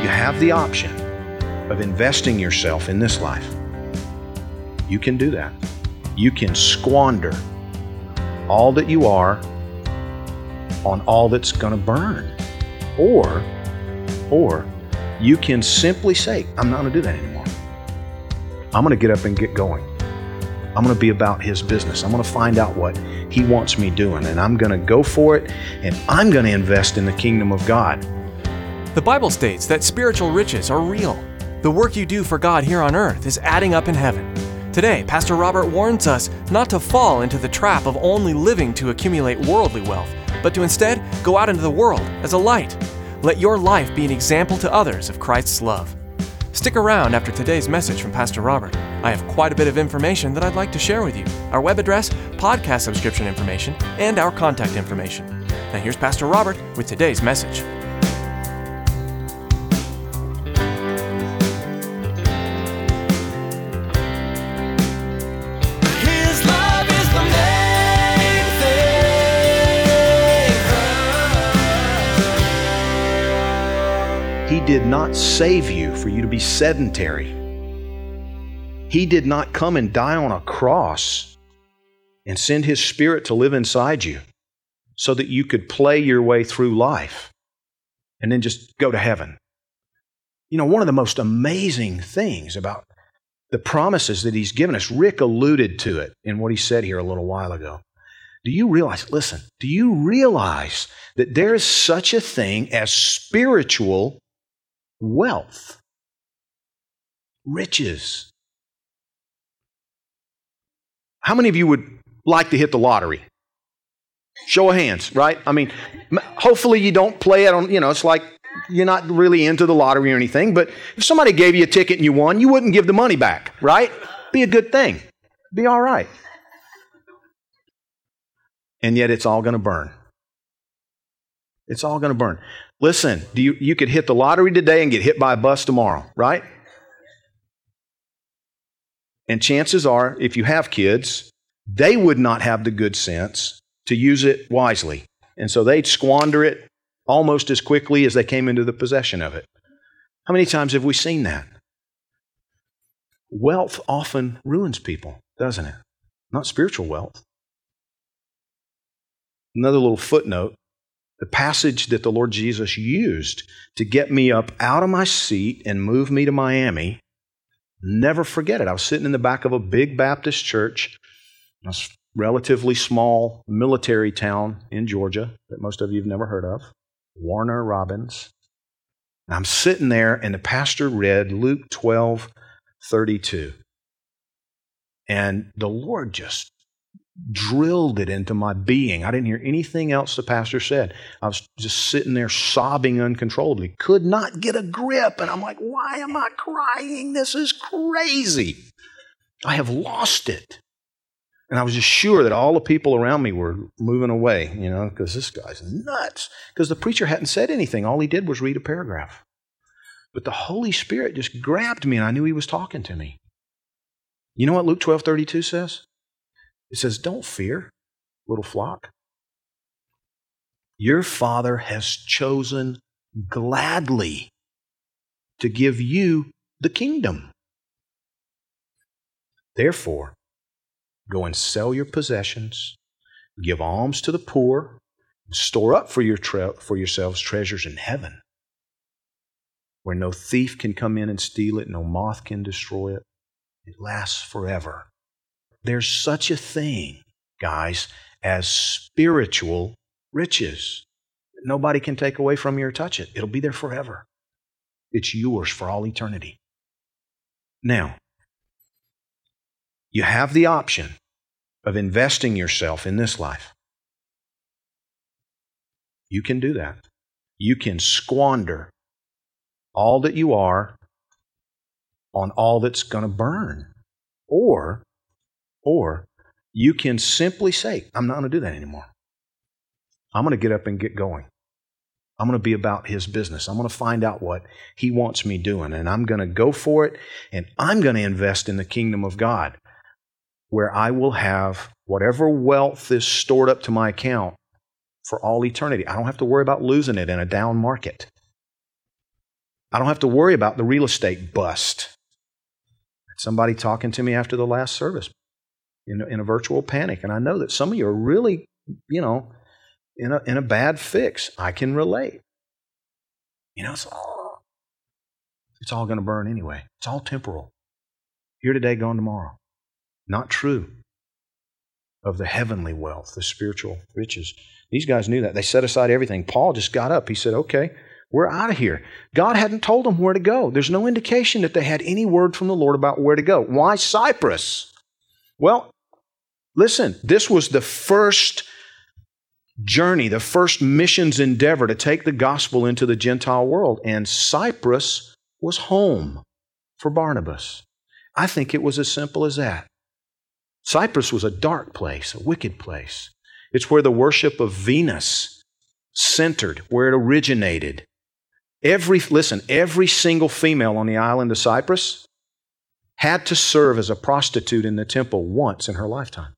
You have the option of investing yourself in this life. You can do that. You can squander all that you are on all that's going to burn. Or or you can simply say, I'm not going to do that anymore. I'm going to get up and get going. I'm going to be about his business. I'm going to find out what he wants me doing and I'm going to go for it and I'm going to invest in the kingdom of God. The Bible states that spiritual riches are real. The work you do for God here on earth is adding up in heaven. Today, Pastor Robert warns us not to fall into the trap of only living to accumulate worldly wealth, but to instead go out into the world as a light. Let your life be an example to others of Christ's love. Stick around after today's message from Pastor Robert. I have quite a bit of information that I'd like to share with you our web address, podcast subscription information, and our contact information. Now, here's Pastor Robert with today's message. He did not save you for you to be sedentary. He did not come and die on a cross and send His Spirit to live inside you so that you could play your way through life and then just go to heaven. You know, one of the most amazing things about the promises that He's given us, Rick alluded to it in what he said here a little while ago. Do you realize, listen, do you realize that there is such a thing as spiritual wealth, riches? How many of you would like to hit the lottery? Show of hands, right? I mean, hopefully you don't play it on, you know, it's like you're not really into the lottery or anything, but if somebody gave you a ticket and you won, you wouldn't give the money back, right? Be a good thing. Be all right. And yet it's all going to burn. It's all going to burn. Listen, you, you could hit the lottery today and get hit by a bus tomorrow, right? And chances are, if you have kids, they would not have the good sense to use it wisely. And so they'd squander it almost as quickly as they came into the possession of it. How many times have we seen that? Wealth often ruins people, doesn't it? Not spiritual wealth. Another little footnote the passage that the Lord Jesus used to get me up out of my seat and move me to Miami, never forget it. I was sitting in the back of a big Baptist church, a relatively small military town in Georgia that most of you have never heard of, Warner Robins. And I'm sitting there, and the pastor read Luke 12 32. And the Lord just drilled it into my being. I didn't hear anything else the pastor said. I was just sitting there sobbing uncontrollably, could not get a grip. And I'm like, why am I crying? This is crazy. I have lost it. And I was just sure that all the people around me were moving away, you know, because this guy's nuts. Because the preacher hadn't said anything. All he did was read a paragraph. But the Holy Spirit just grabbed me and I knew he was talking to me. You know what Luke 12 32 says? It says, Don't fear, little flock. Your Father has chosen gladly to give you the kingdom. Therefore, go and sell your possessions, give alms to the poor, store up for, your tre- for yourselves treasures in heaven, where no thief can come in and steal it, no moth can destroy it. It lasts forever. There's such a thing, guys, as spiritual riches. Nobody can take away from you or touch it. It'll be there forever. It's yours for all eternity. Now, you have the option of investing yourself in this life. You can do that. You can squander all that you are on all that's going to burn. Or, or you can simply say, I'm not going to do that anymore. I'm going to get up and get going. I'm going to be about his business. I'm going to find out what he wants me doing, and I'm going to go for it, and I'm going to invest in the kingdom of God where I will have whatever wealth is stored up to my account for all eternity. I don't have to worry about losing it in a down market. I don't have to worry about the real estate bust. Somebody talking to me after the last service in a, in a virtual panic, and I know that some of you are really, you know, in a, in a bad fix. I can relate. You know, it's all, it's all going to burn anyway. It's all temporal. Here today, gone tomorrow. Not true of the heavenly wealth, the spiritual riches. These guys knew that. They set aside everything. Paul just got up. He said, Okay, we're out of here. God hadn't told them where to go. There's no indication that they had any word from the Lord about where to go. Why Cyprus? Well, listen, this was the first journey, the first missions endeavor to take the gospel into the Gentile world. And Cyprus was home for Barnabas. I think it was as simple as that. Cyprus was a dark place, a wicked place. It's where the worship of Venus centered, where it originated. Every, listen, every single female on the island of Cyprus had to serve as a prostitute in the temple once in her lifetime.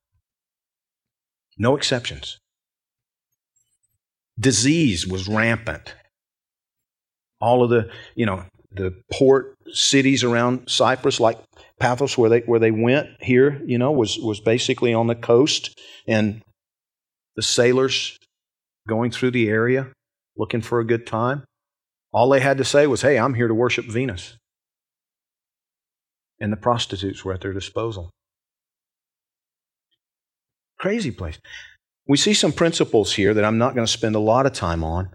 No exceptions. Disease was rampant. All of the, you know, the port cities around Cyprus, like Paphos, where they where they went here, you know, was was basically on the coast, and the sailors going through the area looking for a good time. All they had to say was, "Hey, I'm here to worship Venus," and the prostitutes were at their disposal. Crazy place. We see some principles here that I'm not going to spend a lot of time on.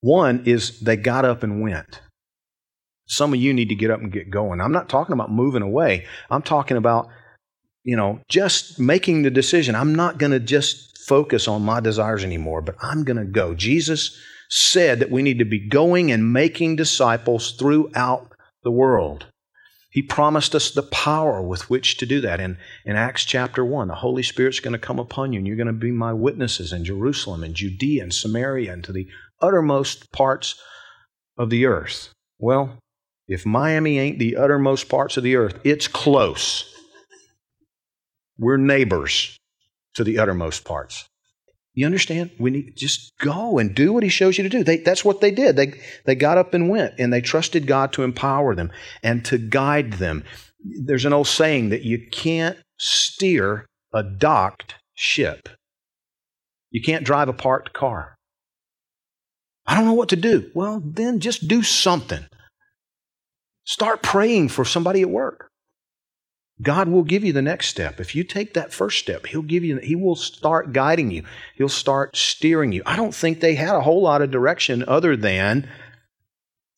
One is they got up and went. Some of you need to get up and get going. I'm not talking about moving away. I'm talking about, you know, just making the decision. I'm not going to just focus on my desires anymore, but I'm going to go. Jesus said that we need to be going and making disciples throughout the world. He promised us the power with which to do that. In, in Acts chapter 1, the Holy Spirit's going to come upon you, and you're going to be my witnesses in Jerusalem and Judea and Samaria and to the uttermost parts of the earth. Well, if Miami ain't the uttermost parts of the earth, it's close. We're neighbors to the uttermost parts. You understand? We need just go and do what he shows you to do. They, that's what they did. They, they got up and went, and they trusted God to empower them and to guide them. There's an old saying that you can't steer a docked ship. You can't drive a parked car. I don't know what to do. Well, then just do something. Start praying for somebody at work. God will give you the next step. If you take that first step, He'll give you, He will start guiding you. He'll start steering you. I don't think they had a whole lot of direction other than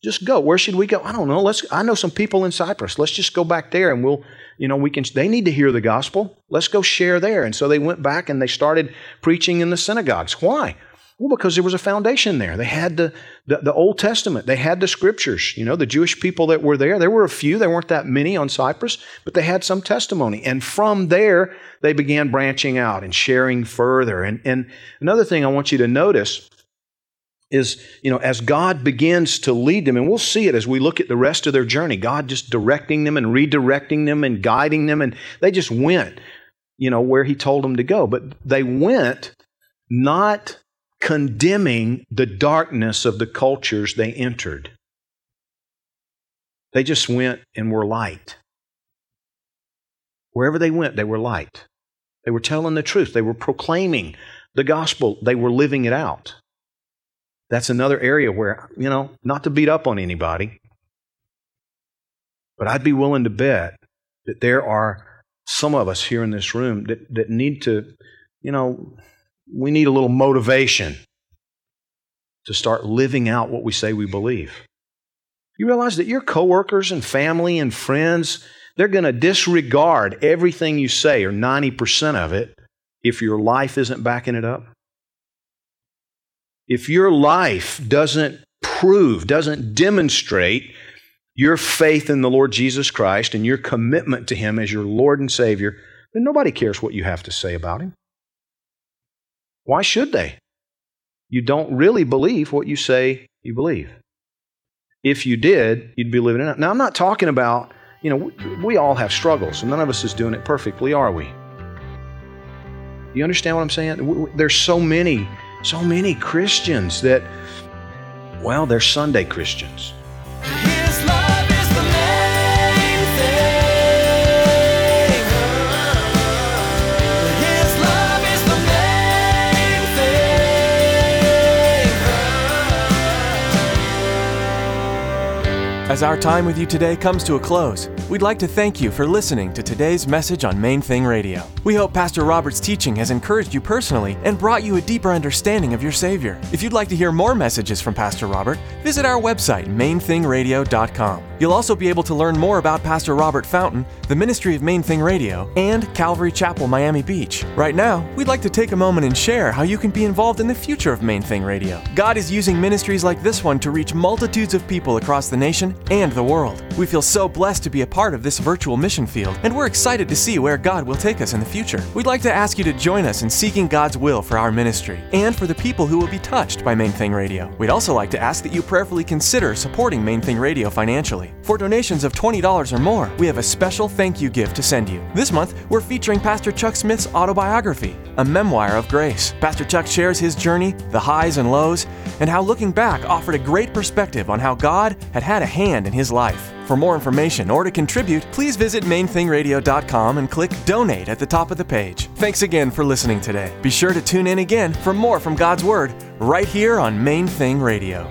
just go. Where should we go? I don't know. Let's, I know some people in Cyprus. Let's just go back there and we'll, you know, we can, they need to hear the gospel. Let's go share there. And so they went back and they started preaching in the synagogues. Why? Well, because there was a foundation there. They had the, the, the, Old Testament, they had the scriptures. You know, the Jewish people that were there, there were a few, there weren't that many on Cyprus, but they had some testimony. And from there, they began branching out and sharing further. And, and another thing I want you to notice is, you know, as God begins to lead them, and we'll see it as we look at the rest of their journey, God just directing them and redirecting them and guiding them, and they just went, you know, where He told them to go. But they went not condemning the darkness of the cultures they entered. They just went and were light. Wherever they went, they were light. They were telling the truth. They were proclaiming the gospel. They were living it out. That's another area where, you know, not to beat up on anybody, but I'd be willing to bet that there are some of us here in this room that, that need to, you know, we need a little motivation to start living out what we say we believe. You realize that your coworkers and family and friends, they're going to disregard everything you say, or 90% of it, if your life isn't backing it up? If your life doesn't prove, doesn't demonstrate your faith in the Lord Jesus Christ and your commitment to Him as your Lord and Savior, then nobody cares what you have to say about Him. Why should they? You don't really believe what you say you believe. If you did, you'd be living it. Now, I'm not talking about, you know, we, we all have struggles, and none of us is doing it perfectly, are we? You understand what I'm saying? There's so many, so many Christians that, well, they're Sunday Christians. As our time with you today comes to a close, we'd like to thank you for listening to today's message on Main Thing Radio. We hope Pastor Robert's teaching has encouraged you personally and brought you a deeper understanding of your Savior. If you'd like to hear more messages from Pastor Robert, visit our website, mainthingradio.com. You'll also be able to learn more about Pastor Robert Fountain, the ministry of Main Thing Radio, and Calvary Chapel, Miami Beach. Right now, we'd like to take a moment and share how you can be involved in the future of Main Thing Radio. God is using ministries like this one to reach multitudes of people across the nation and the world. We feel so blessed to be a part of this virtual mission field, and we're excited to see where God will take us in the future. We'd like to ask you to join us in seeking God's will for our ministry and for the people who will be touched by Main Thing Radio. We'd also like to ask that you prayerfully consider supporting Main Thing Radio financially. For donations of $20 or more, we have a special thank you gift to send you. This month, we're featuring Pastor Chuck Smith's autobiography, A Memoir of Grace. Pastor Chuck shares his journey, the highs and lows, and how looking back offered a great perspective on how God had had a hand in his life. For more information or to contribute, please visit mainthingradio.com and click Donate at the top of the page. Thanks again for listening today. Be sure to tune in again for more from God's Word right here on Main Thing Radio.